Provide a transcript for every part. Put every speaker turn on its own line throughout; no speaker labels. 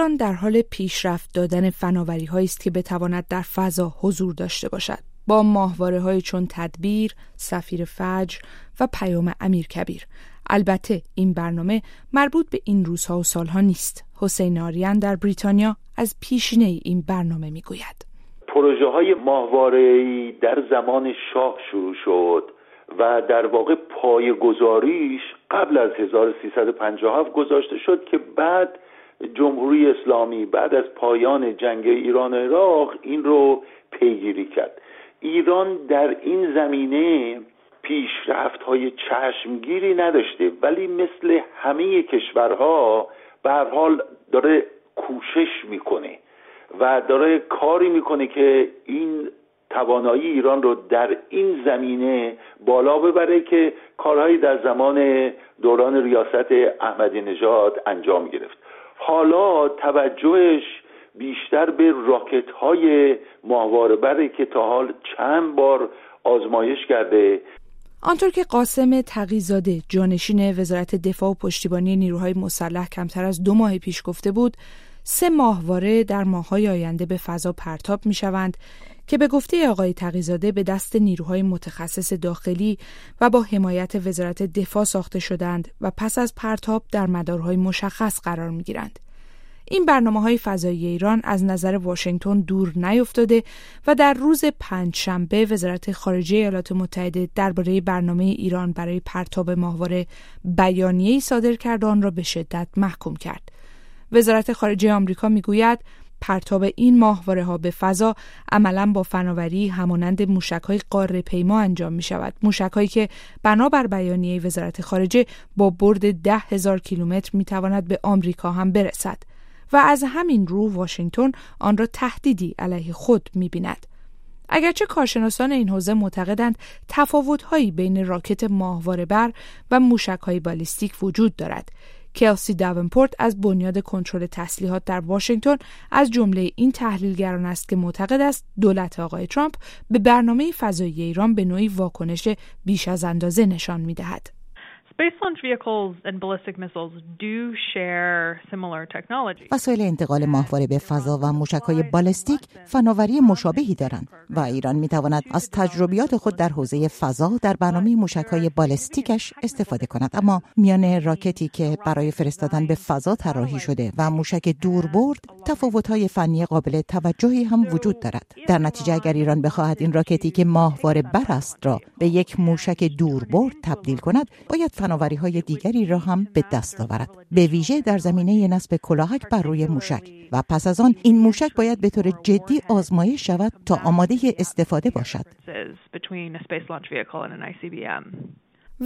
ایران در حال پیشرفت دادن فناوری است که بتواند در فضا حضور داشته باشد. با ماهواره های چون تدبیر، سفیر فجر و پیام امیر کبیر. البته این برنامه مربوط به این روزها و سالها نیست. حسین آریان در بریتانیا از پیشینه این برنامه می‌گوید.
پروژه های ماهواره در زمان شاه شروع شد و در واقع پای گذاریش قبل از 1357 گذاشته شد که بعد جمهوری اسلامی بعد از پایان جنگ ایران و عراق این رو پیگیری کرد. ایران در این زمینه پیشرفت های چشمگیری نداشته ولی مثل همه کشورها به حال داره کوشش می‌کنه و داره کاری می‌کنه که این توانایی ایران رو در این زمینه بالا ببره که کارهایی در زمان دوران ریاست احمدی نژاد انجام گرفت. حالا توجهش بیشتر به راکت های ماهواره بره که تا حال چند بار آزمایش کرده.
آنطور که قاسم تقیزاده جانشین وزارت دفاع و پشتیبانی نیروهای مسلح کمتر از دو ماه پیش گفته بود سه ماهواره در ماههای آینده به فضا پرتاب می شوند که به گفته آقای تقیزاده به دست نیروهای متخصص داخلی و با حمایت وزارت دفاع ساخته شدند و پس از پرتاب در مدارهای مشخص قرار می گیرند. این برنامه های فضایی ایران از نظر واشنگتن دور نیفتاده و در روز پنج شنبه وزارت خارجه ایالات متحده درباره برنامه ایران برای پرتاب ماهواره بیانیه‌ای صادر کرد آن را به شدت محکوم کرد. وزارت خارجه آمریکا می‌گوید پرتاب این ماهواره ها به فضا عملا با فناوری همانند موشک های قاره پیما انجام می شود موشک هایی که بنابر بیانیه وزارت خارجه با برد ده هزار کیلومتر می تواند به آمریکا هم برسد و از همین رو واشنگتن آن را تهدیدی علیه خود می بیند. اگرچه کارشناسان این حوزه معتقدند تفاوتهایی بین راکت ماهواره بر و موشک بالیستیک وجود دارد کلسی داونپورت از بنیاد کنترل تسلیحات در واشنگتن از جمله این تحلیلگران است که معتقد است دولت آقای ترامپ به برنامه فضایی ایران به نوعی واکنش بیش از اندازه نشان می‌دهد.
وسایل انتقال ماهواره به فضا و موشکهای بالستیک فناوری مشابهی دارند و ایران می تواند از تجربیات خود در حوزه فضا در برنامه موشکهای بالستیکش استفاده کند. اما میان راکتی که برای فرستادن به فضا طراحی شده و موشک دوربرد تفاوت‌های فنی قابل توجهی هم وجود دارد. در نتیجه اگر ایران بخواهد این راکتی که ماهواره بر است را به یک موشک دوربرد تبدیل کند باید فناوری های دیگری را هم به دست آورد. به ویژه در زمینه نصب کلاهک بر روی موشک. و پس از آن این موشک باید به طور جدی آزمایش شود تا آماده استفاده باشد.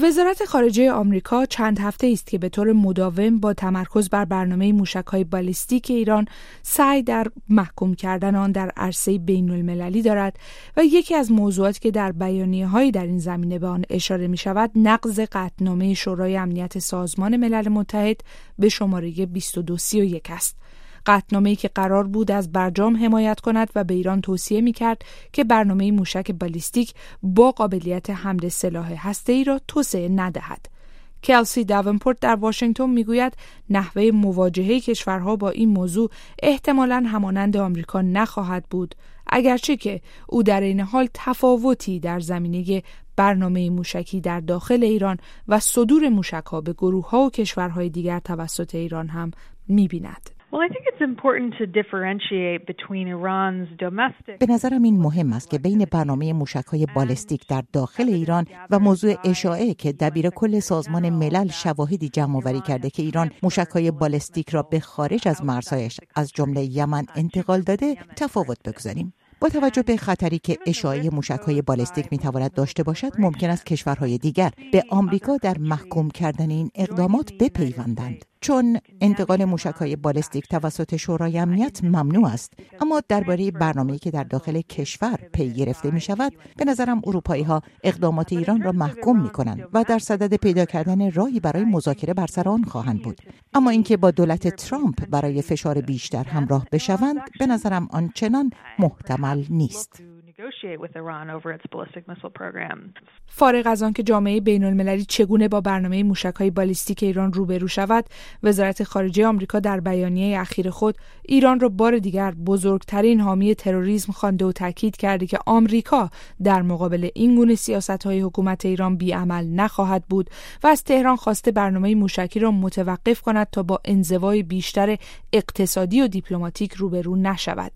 وزارت خارجه آمریکا چند هفته است که به طور مداوم با تمرکز بر برنامه موشکهای بالستیک ایران سعی در محکوم کردن آن در عرصه بین المللی دارد و یکی از موضوعاتی که در بیانیه هایی در این زمینه به آن اشاره می شود نقض قطعنامه شورای امنیت سازمان ملل متحد به شماره 2231 است. قطنامه که قرار بود از برجام حمایت کند و به ایران توصیه می کرد که برنامه موشک بالیستیک با قابلیت حمل سلاح ای را توسعه ندهد. کلسی داونپورت در واشنگتن می‌گوید نحوه مواجهه کشورها با این موضوع احتمالا همانند آمریکا نخواهد بود اگرچه که او در این حال تفاوتی در زمینه برنامه موشکی در داخل ایران و صدور موشک ها به گروه ها و کشورهای دیگر توسط ایران هم می‌بیند.
به نظرم این مهم است که بین برنامه موشک های بالستیک در داخل ایران و موضوع اشاعه که دبیر کل سازمان ملل شواهدی جمع آوری کرده که ایران موشک های بالستیک را به خارج از مرزهایش از جمله یمن انتقال داده تفاوت بگذاریم. با توجه به خطری که اشاعه موشک های بالستیک می تواند داشته باشد ممکن است کشورهای دیگر به آمریکا در محکوم کردن این اقدامات بپیوندند. چون انتقال موشک های بالستیک توسط شورای امنیت ممنوع است. اما درباره برنامه‌ای که در داخل کشور پی گرفته می شود به نظرم اروپایی ها اقدامات ایران را محکوم می کنند و در صدد پیدا کردن راهی برای مذاکره بر سر آن خواهند بود. اما اینکه با دولت ترامپ برای فشار بیشتر همراه بشوند به نظرم آنچنان محتمل نیست.
فارغ از آنکه جامعه بین المللی چگونه با برنامه موشک های بالیستیک ایران روبرو شود وزارت خارجه آمریکا در بیانیه اخیر خود ایران را بار دیگر بزرگترین حامی تروریسم خوانده و تاکید کرده که آمریکا در مقابل این گونه سیاست های حکومت ایران بیعمل نخواهد بود و از تهران خواسته برنامه موشکی را متوقف کند تا با انزوای بیشتر اقتصادی و دیپلماتیک روبرو نشود.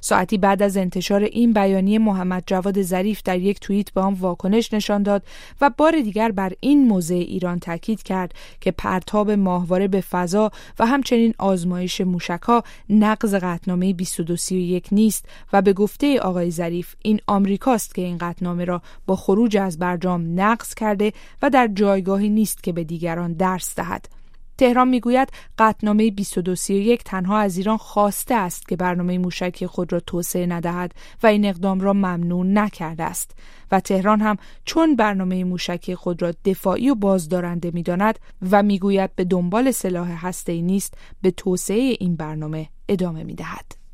ساعتی بعد از انتشار این بیانیه محمد جواد ظریف در یک توییت به آن واکنش نشان داد و بار دیگر بر این موضع ایران تاکید کرد که پرتاب ماهواره به فضا و همچنین آزمایش موشکها نقض قطنامه 2231 نیست و به گفته آقای ظریف این آمریکاست که این قطنامه را با خروج از برجام نقض کرده و در جایگاهی نیست که به دیگران درس دهد. تهران می‌گوید قطنامه 2231 تنها از ایران خواسته است که برنامه موشکی خود را توسعه ندهد و این اقدام را ممنوع نکرده است. و تهران هم چون برنامه موشکی خود را دفاعی و بازدارنده می‌داند و می‌گوید به دنبال سلاح هسته‌ای نیست به توسعه این برنامه ادامه می‌دهد.